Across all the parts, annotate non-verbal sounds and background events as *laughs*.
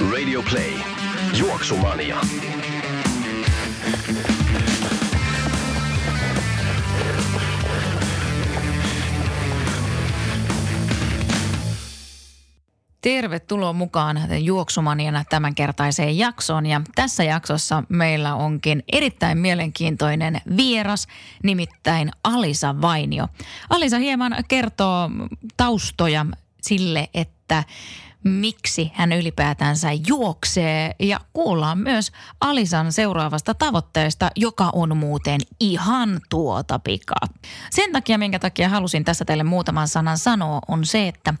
Radio Play. Juoksumania. Tervetuloa mukaan Juoksumaniana tämänkertaiseen jaksoon. Ja tässä jaksossa meillä onkin erittäin mielenkiintoinen vieras, nimittäin Alisa Vainio. Alisa hieman kertoo taustoja sille, että miksi hän ylipäätänsä juoksee. Ja kuullaan myös Alisan seuraavasta tavoitteesta, joka on muuten ihan tuota pikaa. Sen takia, minkä takia halusin tässä teille muutaman sanan sanoa, on se, että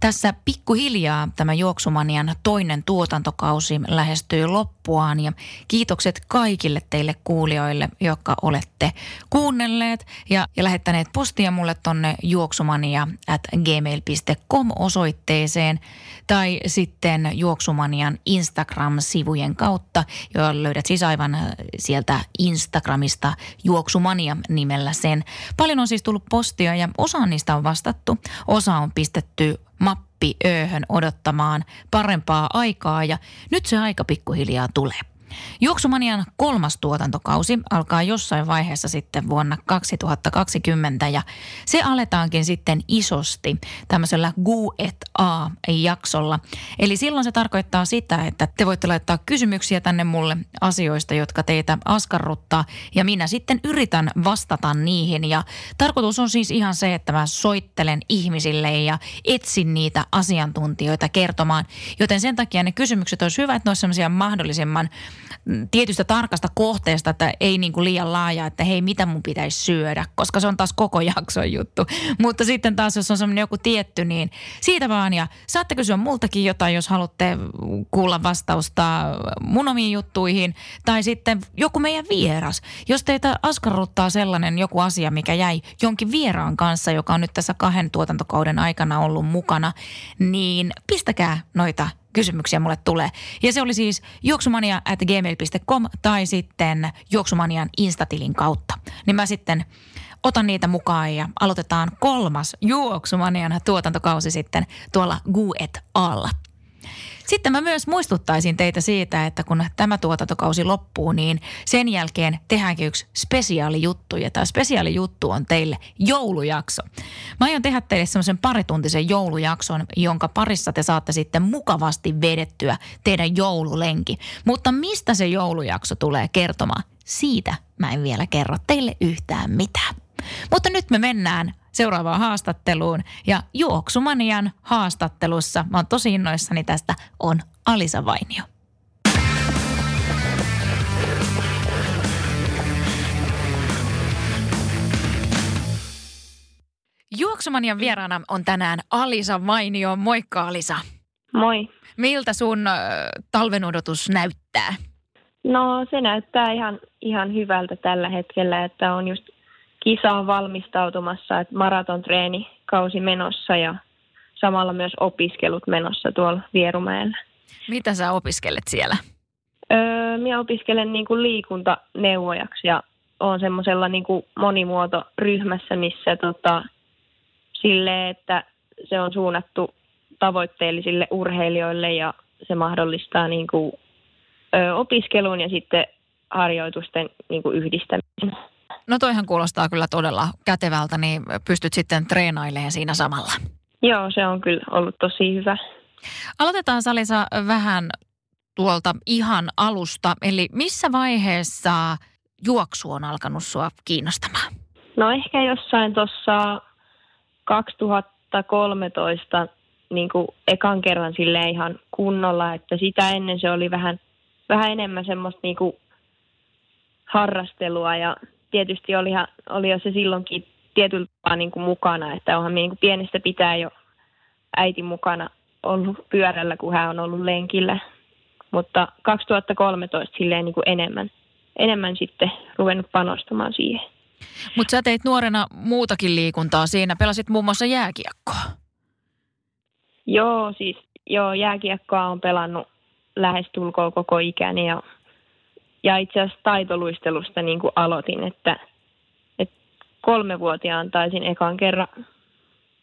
tässä pikkuhiljaa tämä Juoksumanian toinen tuotantokausi lähestyy loppuaan. Ja kiitokset kaikille teille kuulijoille, jotka olette kuunnelleet ja, ja lähettäneet postia mulle tonne juoksumania at gmail.com osoitteeseen tai sitten Juoksumanian Instagram-sivujen kautta, joilla löydät siis aivan sieltä Instagramista Juoksumania nimellä sen. Paljon on siis tullut postia ja osa niistä on vastattu, osa on pistetty mappi ööhön odottamaan parempaa aikaa ja nyt se aika pikkuhiljaa tulee. Juoksumanian kolmas tuotantokausi alkaa jossain vaiheessa sitten vuonna 2020 ja se aletaankin sitten isosti tämmöisellä Gu et A-jaksolla. Eli silloin se tarkoittaa sitä, että te voitte laittaa kysymyksiä tänne mulle asioista, jotka teitä askarruttaa ja minä sitten yritän vastata niihin ja tarkoitus on siis ihan se, että mä soittelen ihmisille ja etsin niitä asiantuntijoita kertomaan, joten sen takia ne kysymykset olisi hyvä, että ne olisi mahdollisimman tietystä tarkasta kohteesta, että ei niin kuin liian laaja, että hei, mitä mun pitäisi syödä, koska se on taas koko jakson juttu. Mutta sitten taas, jos on semmoinen joku tietty, niin siitä vaan. Ja saatte kysyä multakin jotain, jos haluatte kuulla vastausta mun omiin juttuihin. Tai sitten joku meidän vieras. Jos teitä askarruttaa sellainen joku asia, mikä jäi jonkin vieraan kanssa, joka on nyt tässä kahden tuotantokauden aikana ollut mukana, niin pistäkää noita kysymyksiä mulle tulee. Ja se oli siis juoksumania at gmail.com tai sitten juoksumanian instatilin kautta. Niin mä sitten otan niitä mukaan ja aloitetaan kolmas juoksumanian tuotantokausi sitten tuolla Guet alla. Sitten mä myös muistuttaisin teitä siitä, että kun tämä tuotantokausi loppuu, niin sen jälkeen tehdäänkin yksi spesiaalijuttu. Ja tämä spesiaalijuttu on teille joulujakso. Mä aion tehdä teille semmoisen parituntisen joulujakson, jonka parissa te saatte sitten mukavasti vedettyä teidän joululenki. Mutta mistä se joulujakso tulee kertomaan? Siitä mä en vielä kerro teille yhtään mitään. Mutta nyt me mennään seuraavaan haastatteluun. Ja Juoksumanian haastattelussa, mä oon tosi innoissani tästä, on Alisa Vainio. Juoksumanian vieraana on tänään Alisa Vainio. Moikka Alisa. Moi. Miltä sun talven odotus näyttää? No se näyttää ihan, ihan hyvältä tällä hetkellä, että on just kisaan valmistautumassa, että maraton kausi menossa ja samalla myös opiskelut menossa tuolla Vierumäellä. Mitä sä opiskelet siellä? Öö, minä opiskelen niin kuin liikuntaneuvojaksi ja olen semmoisella niin kuin monimuotoryhmässä, missä tota, sille, että se on suunnattu tavoitteellisille urheilijoille ja se mahdollistaa niin kuin, ö, opiskelun ja sitten harjoitusten niin kuin yhdistämisen. No toihan kuulostaa kyllä todella kätevältä, niin pystyt sitten treenailemaan siinä samalla. Joo, se on kyllä ollut tosi hyvä. Aloitetaan Salisa vähän tuolta ihan alusta. Eli missä vaiheessa juoksu on alkanut sua kiinnostamaan? No ehkä jossain tuossa 2013 niin kuin ekan kerran sille ihan kunnolla, että sitä ennen se oli vähän, vähän enemmän semmoista niin kuin harrastelua ja tietysti olihan, oli jo se silloinkin tietyllä tapaa niin kuin mukana, että onhan niin kuin pienestä pitää jo äiti mukana ollut pyörällä, kun hän on ollut lenkillä. mutta 2013 silleen niin kuin enemmän, enemmän sitten ruvennut panostamaan siihen. Mutta sä teit nuorena muutakin liikuntaa siinä, pelasit muun muassa jääkiekkoa. Joo, siis joo, jääkiekkoa on pelannut lähestulkoon koko ikäni ja, ja itse asiassa taitoluistelusta niin kuin aloitin, että, että kolmevuotiaan taisin ekan kerran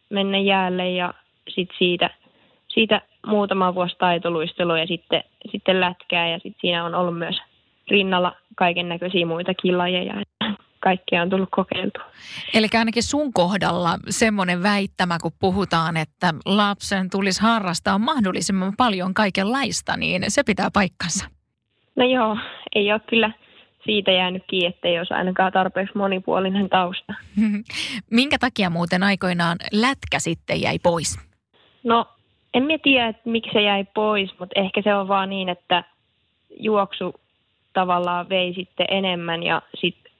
mennä jäälle ja sitten siitä, siitä muutama vuosi taitoluistelua ja sitten, sitten lätkää ja sitten siinä on ollut myös rinnalla kaiken näköisiä muitakin lajeja. Kaikkea on tullut kokeiltua. Eli ainakin sun kohdalla semmoinen väittämä, kun puhutaan, että lapsen tulisi harrastaa mahdollisimman paljon kaikenlaista, niin se pitää paikkansa. No joo, ei ole kyllä siitä jäänyt kiinni, ettei olisi ainakaan tarpeeksi monipuolinen tausta. *laughs* Minkä takia muuten aikoinaan lätkä sitten jäi pois? No en mä tiedä, että miksi se jäi pois, mutta ehkä se on vaan niin, että juoksu tavallaan vei sitten enemmän ja sitten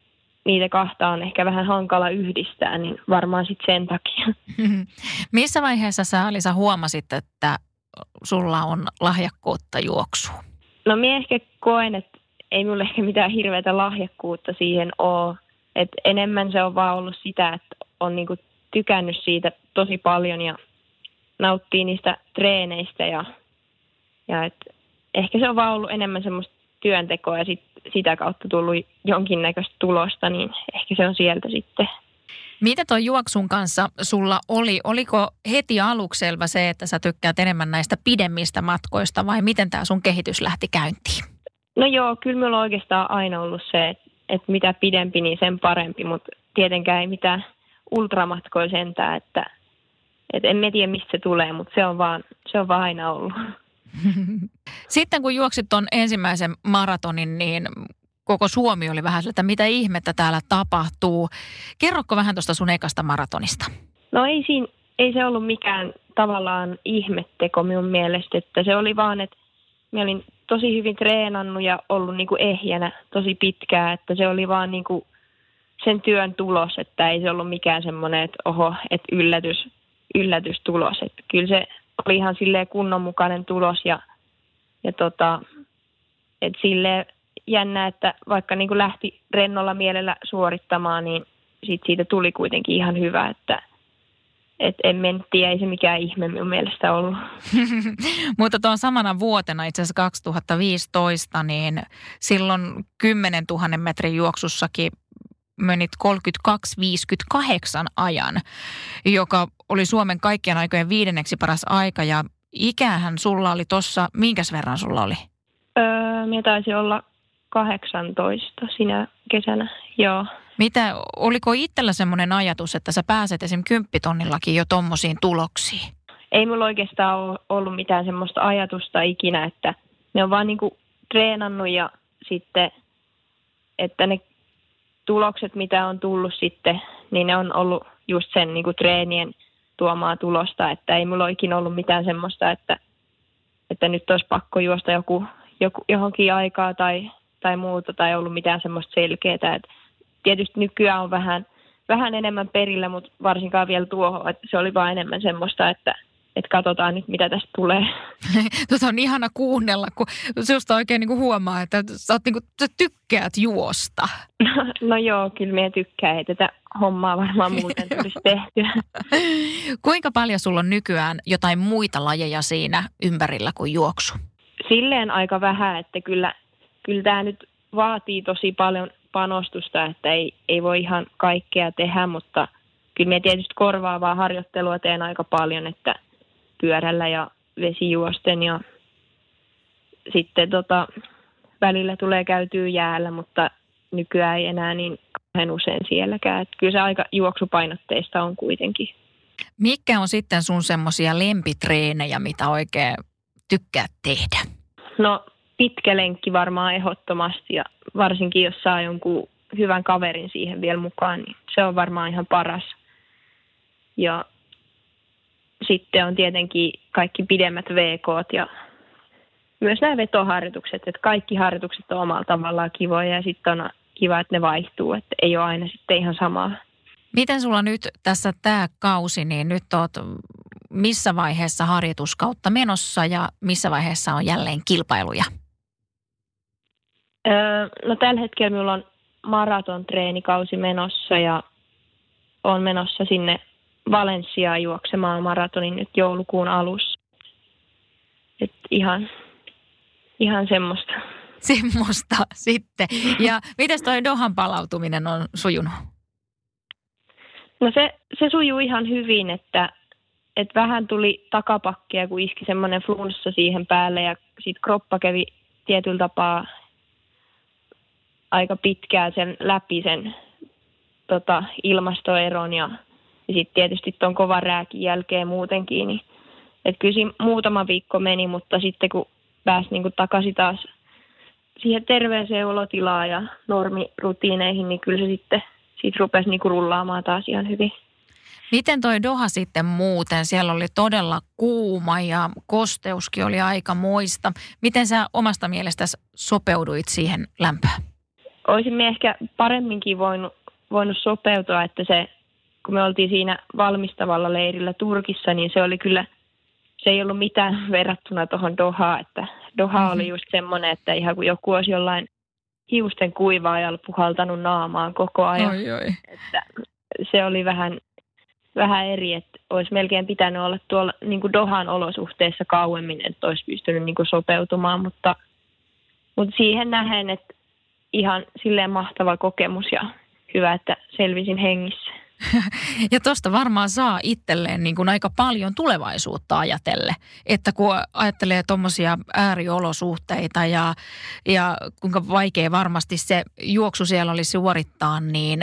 niitä kahta on ehkä vähän hankala yhdistää, niin varmaan sitten sen takia. *laughs* *laughs* Missä vaiheessa sä Alisa huomasit, että sulla on lahjakkuutta juoksuun? No minä ehkä koen, että ei mulle ehkä mitään hirveätä lahjakkuutta siihen ole. Et enemmän se on vaan ollut sitä, että on niinku tykännyt siitä tosi paljon ja nauttii niistä treeneistä ja, ja et ehkä se on vaan ollut enemmän semmoista työntekoa ja sit, sitä kautta tullut jonkinnäköistä tulosta, niin ehkä se on sieltä sitten. Mitä tuo juoksun kanssa sulla oli? Oliko heti aluksi selvä se, että sä tykkäät enemmän näistä pidemmistä matkoista vai miten tämä sun kehitys lähti käyntiin? No joo, kyllä minulla on oikeastaan aina ollut se, että, että mitä pidempi, niin sen parempi, mutta tietenkään ei mitään ultramatkoja sentään, että, että en tiedä mistä se tulee, mutta se on vaan, se on vaan aina ollut. *laughs* Sitten kun juoksit tuon ensimmäisen maratonin, niin koko Suomi oli vähän että mitä ihmettä täällä tapahtuu. Kerrokko vähän tuosta sun ekasta maratonista? No ei, siinä, ei se ollut mikään tavallaan ihmetteko minun mielestä, että se oli vaan, että minä olin tosi hyvin treenannut ja ollut niin kuin ehjänä tosi pitkään, että se oli vaan niin kuin sen työn tulos, että ei se ollut mikään semmoinen, että oho, että yllätys, yllätystulos. Että kyllä se oli ihan silleen kunnonmukainen tulos ja, ja tota, et silleen jännä, että vaikka niin kuin lähti rennolla mielellä suorittamaan, niin sit siitä tuli kuitenkin ihan hyvä, että et en tiedä, ei se mikään ihme minun mielestä ollut. *laughs* Mutta tuon samana vuotena, itse asiassa 2015, niin silloin 10 000 metrin juoksussakin menit 32-58 ajan, joka oli Suomen kaikkien aikojen viidenneksi paras aika. Ja ikähän sulla oli tuossa, minkäs verran sulla oli? Öö, minä taisi olla 18 sinä kesänä, joo. Mitä, oliko itsellä semmoinen ajatus, että sä pääset esim. kymppitonnillakin jo tommosiin tuloksiin? Ei mulla oikeastaan ollut mitään semmoista ajatusta ikinä, että ne on vaan niinku treenannut ja sitten, että ne tulokset, mitä on tullut sitten, niin ne on ollut just sen niinku treenien tuomaa tulosta, että ei mulla ikinä ollut mitään semmoista, että, että nyt olisi pakko juosta joku, joku, johonkin aikaa tai, tai muuta, tai ollut mitään semmoista selkeää, että tietysti nykyään on vähän, vähän enemmän perillä, mutta varsinkaan vielä tuohon, että se oli vaan enemmän semmoista, että, että katsotaan nyt, mitä tästä tulee. *laughs* Tuota on ihana kuunnella, kun sinusta oikein niin kuin huomaa, että sä, oot niin kuin, sä tykkäät juosta. No, *laughs* no joo, kyllä minä tykkään, että tätä hommaa varmaan muuten tulisi *laughs* tehtyä. Kuinka paljon sulla on nykyään jotain muita lajeja siinä ympärillä kuin juoksu? Silleen aika vähän, että kyllä, kyllä tämä nyt vaatii tosi paljon panostusta, että ei, ei voi ihan kaikkea tehdä, mutta kyllä minä tietysti korvaavaa harjoittelua teen aika paljon, että pyörällä ja vesijuosten ja sitten tota, välillä tulee käytyä jäällä, mutta nykyään ei enää niin kauhean usein sielläkään. Että kyllä se aika juoksupainotteista on kuitenkin. Mikä on sitten sun semmoisia lempitreenejä, mitä oikein tykkää tehdä? No pitkä lenkki varmaan ehdottomasti ja varsinkin jos saa jonkun hyvän kaverin siihen vielä mukaan, niin se on varmaan ihan paras. Ja sitten on tietenkin kaikki pidemmät VK ja myös nämä vetoharjoitukset, että kaikki harjoitukset on omalla tavallaan kivoja ja sitten on kiva, että ne vaihtuu, että ei ole aina sitten ihan samaa. Miten sulla nyt tässä tämä kausi, niin nyt oot missä vaiheessa harjoituskautta menossa ja missä vaiheessa on jälleen kilpailuja? Öö, no tällä hetkellä minulla on maraton treenikausi menossa ja on menossa sinne Valenssiaan juoksemaan maratonin nyt joulukuun alussa. Et ihan, ihan semmoista. Semmoista *laughs* sitten. Ja miten toi Dohan palautuminen on sujunut? No se, se sujuu ihan hyvin, että, että vähän tuli takapakkia, kun iski semmoinen flunssa siihen päälle ja sitten kroppa kävi tietyllä tapaa aika pitkään sen läpi sen tota, ilmastoeron ja, ja sitten tietysti tuon kovan rääkin jälkeen muutenkin. Niin, et kyllä siinä muutama viikko meni, mutta sitten kun pääsi niin takaisin taas siihen terveeseen olotilaan ja normirutiineihin, niin kyllä se sitten siitä rupesi niin rullaamaan taas ihan hyvin. Miten toi Doha sitten muuten? Siellä oli todella kuuma ja kosteuskin oli aika moista. Miten sä omasta mielestäsi sopeuduit siihen lämpöön? Olisimme ehkä paremminkin voinut, voinut sopeutua, että se, kun me oltiin siinä valmistavalla leirillä Turkissa, niin se oli kyllä, se ei ollut mitään *laughs* verrattuna tuohon Dohaan, että Doha mm-hmm. oli just semmoinen, että ihan kuin joku olisi jollain hiusten kuivaajalla puhaltanut naamaan koko ajan. Oi, oi. Että se oli vähän vähän eri, että olisi melkein pitänyt olla tuolla niin kuin Dohan olosuhteissa kauemmin, että olisi pystynyt niin kuin sopeutumaan, mutta, mutta siihen nähen, että ihan silleen mahtava kokemus ja hyvä, että selvisin hengissä. *laughs* Ja tuosta varmaan saa itselleen niin kuin aika paljon tulevaisuutta ajatelle, että kun ajattelee tuommoisia ääriolosuhteita ja, ja kuinka vaikea varmasti se juoksu siellä oli suorittaa, niin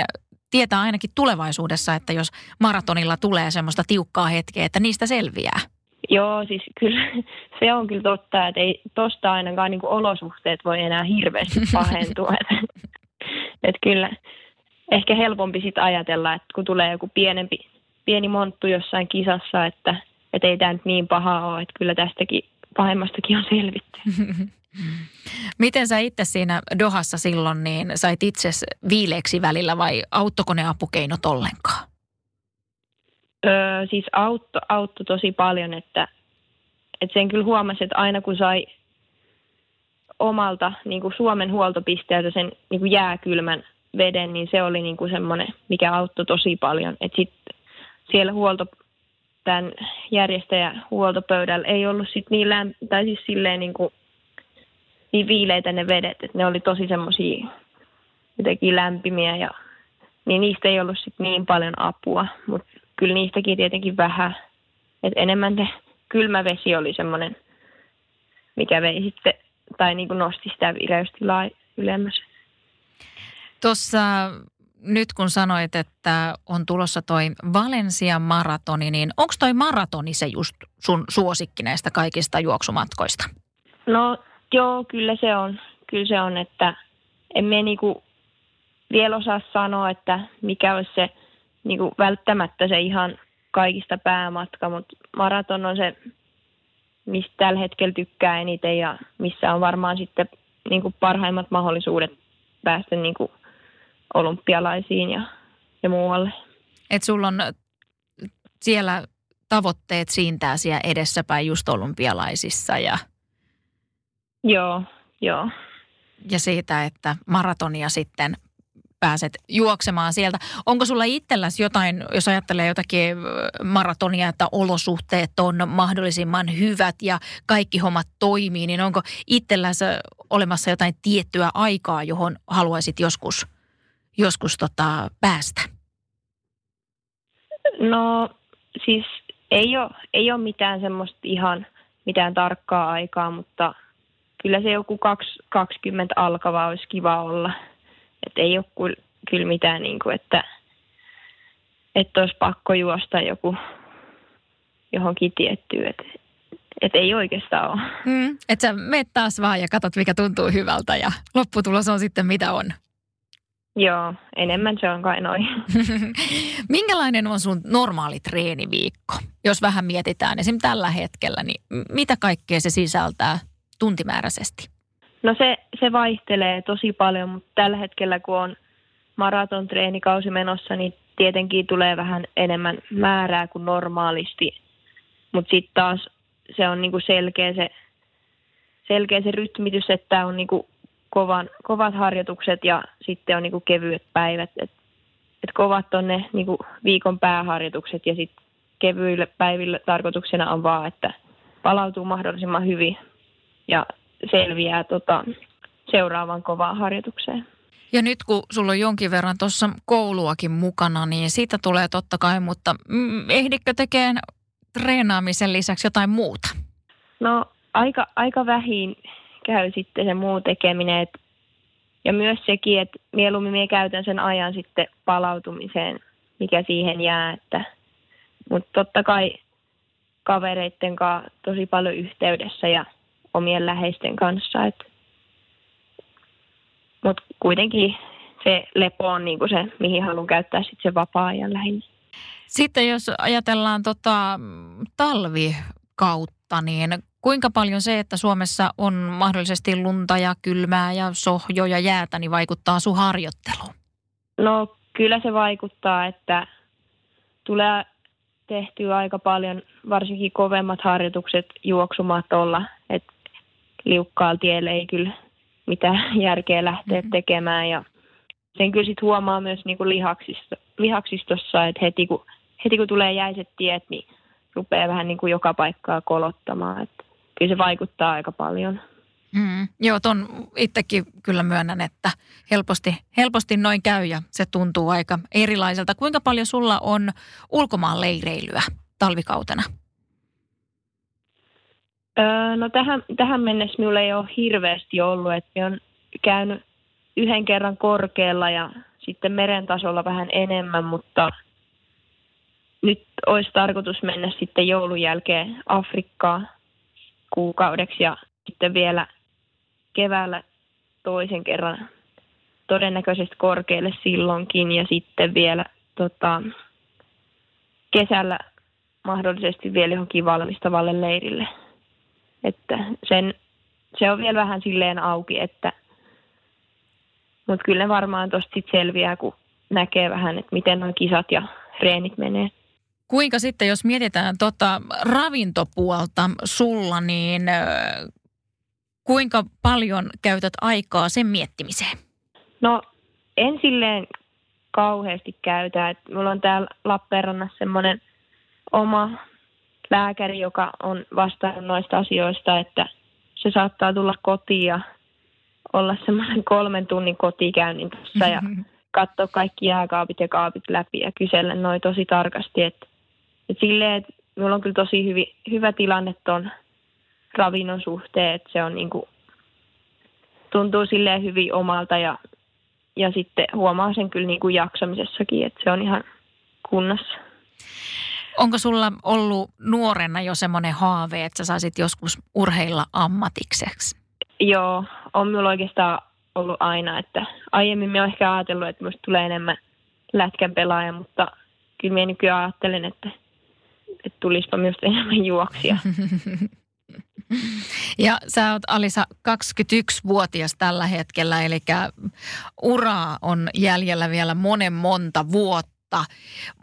tietää ainakin tulevaisuudessa, että jos maratonilla tulee semmoista tiukkaa hetkeä, että niistä selviää. Joo, siis kyllä *laughs* se on kyllä totta, että ei tosta ainakaan niin kuin olosuhteet voi enää hirveästi *laughs* pahentua. *laughs* että, että kyllä ehkä helpompi sitten ajatella, että kun tulee joku pienempi, pieni monttu jossain kisassa, että, että ei tämä nyt niin paha ole, että kyllä tästäkin pahemmastakin on selvitty. Miten sä itse siinä Dohassa silloin, niin sait itse viileeksi välillä vai auttoko ne apukeinot ollenkaan? Öö, siis auttoi autto tosi paljon, että, että sen kyllä huomasi, että aina kun sai omalta niin kuin Suomen huoltopisteeltä sen niin kuin jääkylmän veden, niin se oli niin kuin semmoinen, mikä auttoi tosi paljon. Että sitten siellä huolto, tämän järjestäjä huoltopöydällä ei ollut sit niin lämp- tai siis silleen niin kuin niin viileitä ne vedet, että ne oli tosi semmoisia jotenkin lämpimiä ja niin niistä ei ollut sit niin paljon apua, mutta kyllä niistäkin tietenkin vähän. Et enemmän ne kylmä vesi oli semmoinen, mikä vei sitten, tai niin kuin nosti sitä vireystilaa ylemmäs. Tuossa nyt kun sanoit, että on tulossa toi Valensian maratoni, niin onko toi maratoni se just sun suosikki näistä kaikista juoksumatkoista? No Joo, kyllä se on. Kyllä se on, että emme niinku vielä osaa sanoa, että mikä olisi se niinku välttämättä se ihan kaikista päämatka, mutta maraton on se, mistä tällä hetkellä tykkää eniten ja missä on varmaan sitten niinku parhaimmat mahdollisuudet päästä niinku olympialaisiin ja, ja muualle. Et sulla on siellä tavoitteet siintää siellä edessäpäin just olympialaisissa ja Joo, joo. Ja siitä, että maratonia sitten pääset juoksemaan sieltä. Onko sulla itselläsi jotain, jos ajattelee jotakin maratonia, että olosuhteet on mahdollisimman hyvät ja kaikki hommat toimii, niin onko itselläsi olemassa jotain tiettyä aikaa, johon haluaisit joskus, joskus tota, päästä? No siis ei ole, ei ole mitään semmoista ihan mitään tarkkaa aikaa, mutta – kyllä se joku 20 alkava olisi kiva olla. Että ei ole kyllä mitään, niin kuin, että, että olisi pakko juosta joku johonkin tiettyyn. Että, että ei oikeastaan ole. Mm, että sä meet taas vaan ja katsot, mikä tuntuu hyvältä ja lopputulos on sitten mitä on. Joo, enemmän se on kai noin. *laughs* *laughs* Minkälainen on sun normaali treeniviikko, jos vähän mietitään esimerkiksi tällä hetkellä, niin mitä kaikkea se sisältää tuntimääräisesti? No se, se vaihtelee tosi paljon, mutta tällä hetkellä kun on maraton treenikausi menossa, niin tietenkin tulee vähän enemmän määrää kuin normaalisti. Mutta sitten taas se on niinku selkeä, se, selkeä se rytmitys, että on niinku kovan, kovat harjoitukset ja sitten on niin kuin kevyet päivät. Et, et kovat on ne niin kuin viikon pääharjoitukset ja sitten kevyille päiville tarkoituksena on vaan, että palautuu mahdollisimman hyvin ja selviää tota, seuraavan kovaan harjoitukseen. Ja nyt kun sulla on jonkin verran tuossa kouluakin mukana, niin siitä tulee totta kai, mutta mm, ehdikö tekemään treenaamisen lisäksi jotain muuta? No aika, aika vähin käy sitten se muu tekeminen. Et, ja myös sekin, että mieluummin minä käytän sen ajan sitten palautumiseen, mikä siihen jää. Että, mutta totta kai kavereiden kanssa tosi paljon yhteydessä ja omien läheisten kanssa. Mutta kuitenkin se lepo on niinku se, mihin haluan käyttää sitten se vapaa-ajan lähinnä. Sitten jos ajatellaan tota talvikautta, niin kuinka paljon se, että Suomessa on mahdollisesti lunta ja kylmää ja sohjo ja jäätä, niin vaikuttaa sun harjoitteluun? No kyllä se vaikuttaa, että tulee tehtyä aika paljon, varsinkin kovemmat harjoitukset juoksumatolla, että liukkaalla tiellä ei kyllä mitään *laughs* järkeä lähteä mm-hmm. tekemään ja sen kyllä sitten huomaa myös niinku lihaksisto, lihaksistossa, että heti kun, heti kun tulee jäiset tiet, niin rupeaa vähän niin kuin joka paikkaa kolottamaan. Että kyllä se vaikuttaa aika paljon. Mm, joo, ton itsekin kyllä myönnän, että helposti, helposti noin käy ja se tuntuu aika erilaiselta. Kuinka paljon sulla on ulkomaan leireilyä talvikautena? Öö, no tähän, tähän mennessä minulla ei ole hirveästi ollut, että on käynyt yhden kerran korkealla ja sitten meren tasolla vähän enemmän, mutta nyt olisi tarkoitus mennä sitten joulun jälkeen Afrikkaan kuukaudeksi ja sitten vielä keväällä toisen kerran todennäköisesti korkealle silloinkin ja sitten vielä tota, kesällä mahdollisesti vielä johonkin valmistavalle leirille. Että sen, se on vielä vähän silleen auki, että mutta kyllä ne varmaan tuosta sitten selviää, kun näkee vähän, että miten nuo kisat ja reenit menee. Kuinka sitten, jos mietitään tota ravintopuolta sulla, niin kuinka paljon käytät aikaa sen miettimiseen? No en silleen kauheasti käytä. Et mulla on täällä Lappeenrannassa semmoinen oma lääkäri, joka on vastannut noista asioista, että se saattaa tulla kotiin ja olla semmoinen kolmen tunnin kotikäynnin tuossa ja *laughs* katsoa kaikki jääkaapit ja kaapit läpi ja kysellä noin tosi tarkasti, että et silleen, että minulla on kyllä tosi hyvi, hyvä tilanne tuon ravinnon suhteen, että se on niinku, tuntuu silleen hyvin omalta ja, ja sitten huomaa sen kyllä niinku jaksamisessakin, että se on ihan kunnossa. Onko sulla ollut nuorena jo semmoinen haave, että sä saisit joskus urheilla ammatikseksi? Joo, on minulla oikeastaan ollut aina, että aiemmin minä olen ehkä ajatellut, että minusta tulee enemmän lätkän pelaaja, mutta kyllä minä nykyään ajattelen, että että tulispa myös enemmän juoksia. *laughs* Ja sä oot Alisa 21-vuotias tällä hetkellä, eli uraa on jäljellä vielä monen monta vuotta.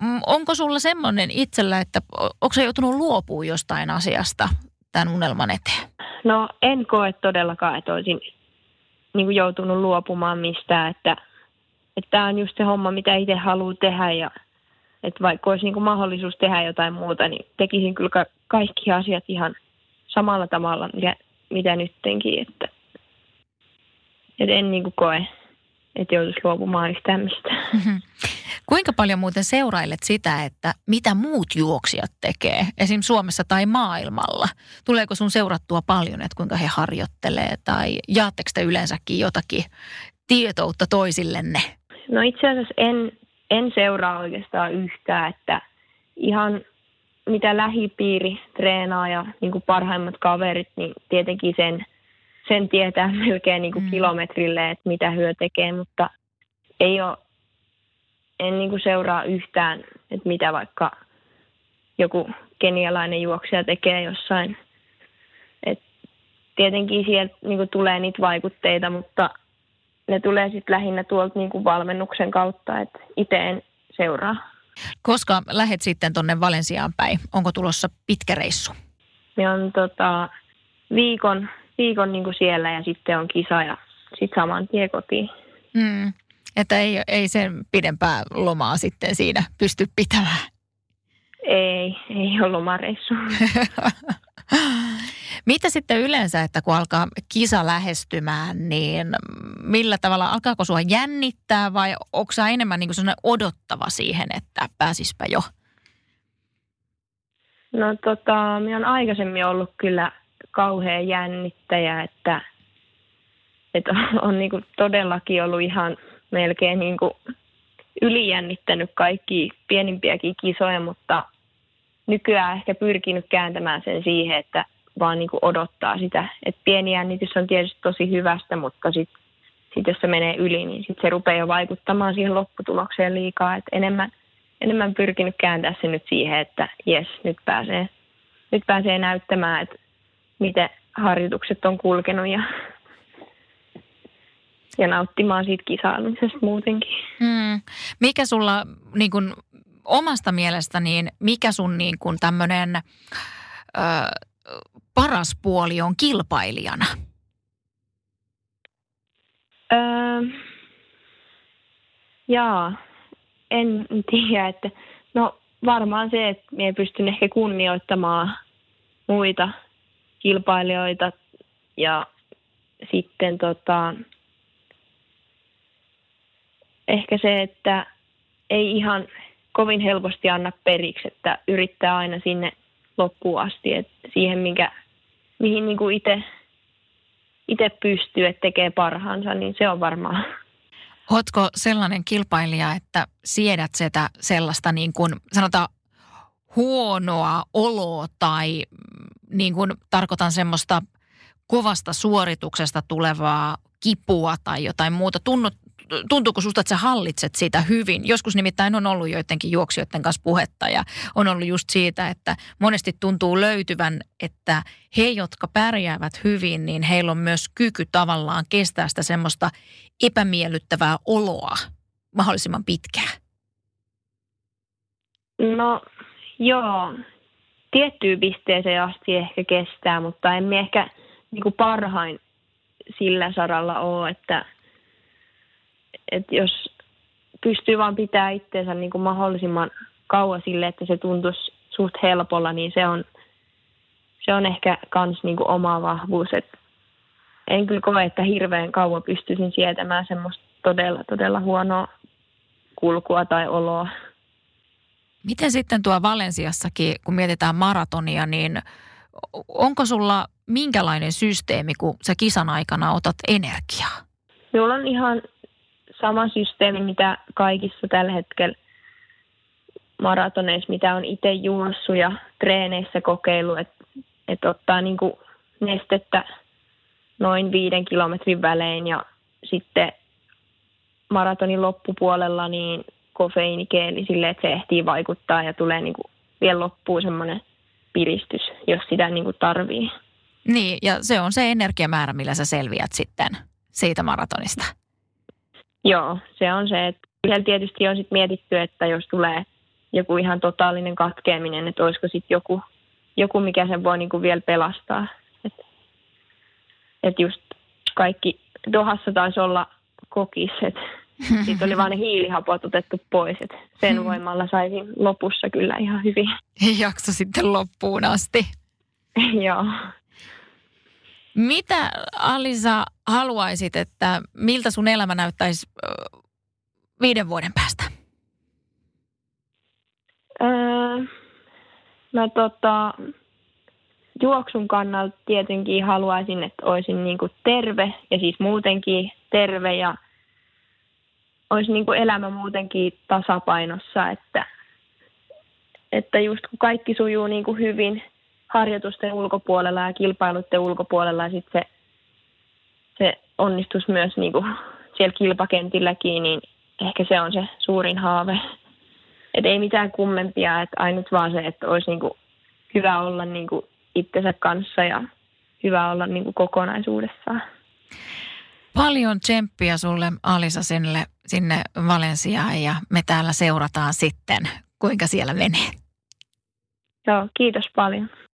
Mm, onko sulla semmoinen itsellä, että onko se joutunut luopumaan jostain asiasta tämän unelman eteen? No en koe todellakaan, että olisin niin kuin joutunut luopumaan mistään, että tämä on just se homma, mitä itse haluaa tehdä ja – että vaikka olisi niin mahdollisuus tehdä jotain muuta, niin tekisin kyllä ka- kaikki asiat ihan samalla tavalla, mitä, mitä nyttenkin. Että, että en niin kuin koe, että joutuisi luopumaan yhtään mistään. Mm-hmm. Kuinka paljon muuten seurailet sitä, että mitä muut juoksijat tekee, esim. Suomessa tai maailmalla? Tuleeko sun seurattua paljon, että kuinka he harjoittelee tai jaatteko te yleensäkin jotakin tietoutta toisillenne? No itse asiassa en, en seuraa oikeastaan yhtään, että ihan mitä lähipiiri treenaa ja niin kuin parhaimmat kaverit, niin tietenkin sen, sen tietää *laughs* melkein niin kuin mm. kilometrille, että mitä hyö tekee, mutta ei ole, en niin kuin seuraa yhtään, että mitä vaikka joku kenialainen juoksija tekee jossain. Et tietenkin sieltä niin kuin tulee niitä vaikutteita, mutta ne tulee sitten lähinnä tuolta niin kuin valmennuksen kautta, että itse en seuraa. Koska lähet sitten tuonne Valensiaan päin? Onko tulossa pitkä reissu? Me on tota, viikon, viikon niin kuin siellä ja sitten on kisa ja sitten saman tien kotiin. Mm. Että ei, ei sen pidempää lomaa sitten siinä pysty pitämään. Ei, ei ollut lomareissu. *laughs* Mitä sitten yleensä, että kun alkaa kisa lähestymään, niin millä tavalla, alkaako sua jännittää vai onko sä enemmän niin kuin odottava siihen, että pääsispä jo? No tota, minä on aikaisemmin ollut kyllä kauhean jännittäjä, että, että *laughs* on niin kuin todellakin ollut ihan melkein niin ylijännittänyt kaikki pienimpiäkin kisoja, mutta nykyään ehkä pyrkinyt kääntämään sen siihen, että vaan niin odottaa sitä. Et pieni jännitys on tietysti tosi hyvästä, mutta sitten sit jos se menee yli, niin sit se rupeaa jo vaikuttamaan siihen lopputulokseen liikaa. Et enemmän, enemmän pyrkinyt kääntää se nyt siihen, että jes, nyt pääsee, nyt pääsee näyttämään, että miten harjoitukset on kulkenut ja, ja nauttimaan siitä kisailumisesta muutenkin. Hmm. Mikä sulla niin kun, omasta mielestä, niin mikä sun niin kun tämmöinen paras puoli on kilpailijana? Öö, jaa, en tiedä, että no varmaan se, että minä pystyn ehkä kunnioittamaan muita kilpailijoita ja sitten tota, ehkä se, että ei ihan kovin helposti anna periksi, että yrittää aina sinne loppuun asti, että siihen, minkä, mihin niin itse pystyy, että tekee parhaansa, niin se on varmaan. Oletko sellainen kilpailija, että siedät sitä sellaista niin kuin sanotaan huonoa oloa tai niin kuin tarkoitan semmoista kovasta suorituksesta tulevaa kipua tai jotain muuta. Tunnut, tuntuuko susta, että sä hallitset sitä hyvin? Joskus nimittäin on ollut joidenkin juoksijoiden kanssa puhetta ja on ollut just siitä, että monesti tuntuu löytyvän, että he, jotka pärjäävät hyvin, niin heillä on myös kyky tavallaan kestää sitä semmoista epämiellyttävää oloa mahdollisimman pitkään. No joo, tiettyyn pisteeseen asti ehkä kestää, mutta emme ehkä niin kuin parhain sillä saralla ole, että, että jos pystyy vaan pitää itseensä niin kuin mahdollisimman kauan sille, että se tuntuisi suht helpolla, niin se on, se on ehkä kans niin oma vahvuus. Et en kyllä koe, että hirveän kauan pystyisin sietämään semmoista todella, todella huonoa kulkua tai oloa. Miten sitten tuo Valensiassakin, kun mietitään maratonia, niin onko sulla minkälainen systeemi, kun sä kisan aikana otat energiaa? Minulla on ihan sama systeemi, mitä kaikissa tällä hetkellä maratoneissa, mitä on itse juossut ja treeneissä kokeillut, että et ottaa niin kuin nestettä noin viiden kilometrin välein ja sitten maratonin loppupuolella niin kofeiinikeeli sille, että se ehtii vaikuttaa ja tulee niin kuin vielä loppuun semmoinen piristys, jos sitä niin kuin tarvii. Niin, ja se on se energiamäärä, millä sä selviät sitten siitä maratonista. Joo, se on se, että kyllä tietysti on sitten mietitty, että jos tulee joku ihan totaalinen katkeaminen, että olisiko sitten joku, joku, mikä sen voi niinku vielä pelastaa. Että et just kaikki, Dohassa taisi olla kokis, että siitä oli vain hiilihapot otettu pois, että sen hmm. voimalla saisin lopussa kyllä ihan hyvin. Jakso sitten loppuun asti. *laughs* Joo. Mitä Alisa haluaisit, että miltä sun elämä näyttäisi viiden vuoden päästä? Öö, no tota, juoksun kannalta tietenkin haluaisin, että olisin niin kuin terve ja siis muutenkin terve ja olisi niin kuin elämä muutenkin tasapainossa, että, että just kun kaikki sujuu niin kuin hyvin – harjoitusten ulkopuolella ja kilpailuiden ulkopuolella ja sitten se, se onnistus myös niin kuin siellä kilpakentilläkin, niin ehkä se on se suurin haave. Että ei mitään kummempia, että ainut vaan se, että olisi niin kuin hyvä olla niin kuin itsensä kanssa ja hyvä olla niin kuin kokonaisuudessaan. Paljon tsemppiä sulle Alisa sinne, sinne Valensiaan ja me täällä seurataan sitten, kuinka siellä menee. Joo, kiitos paljon.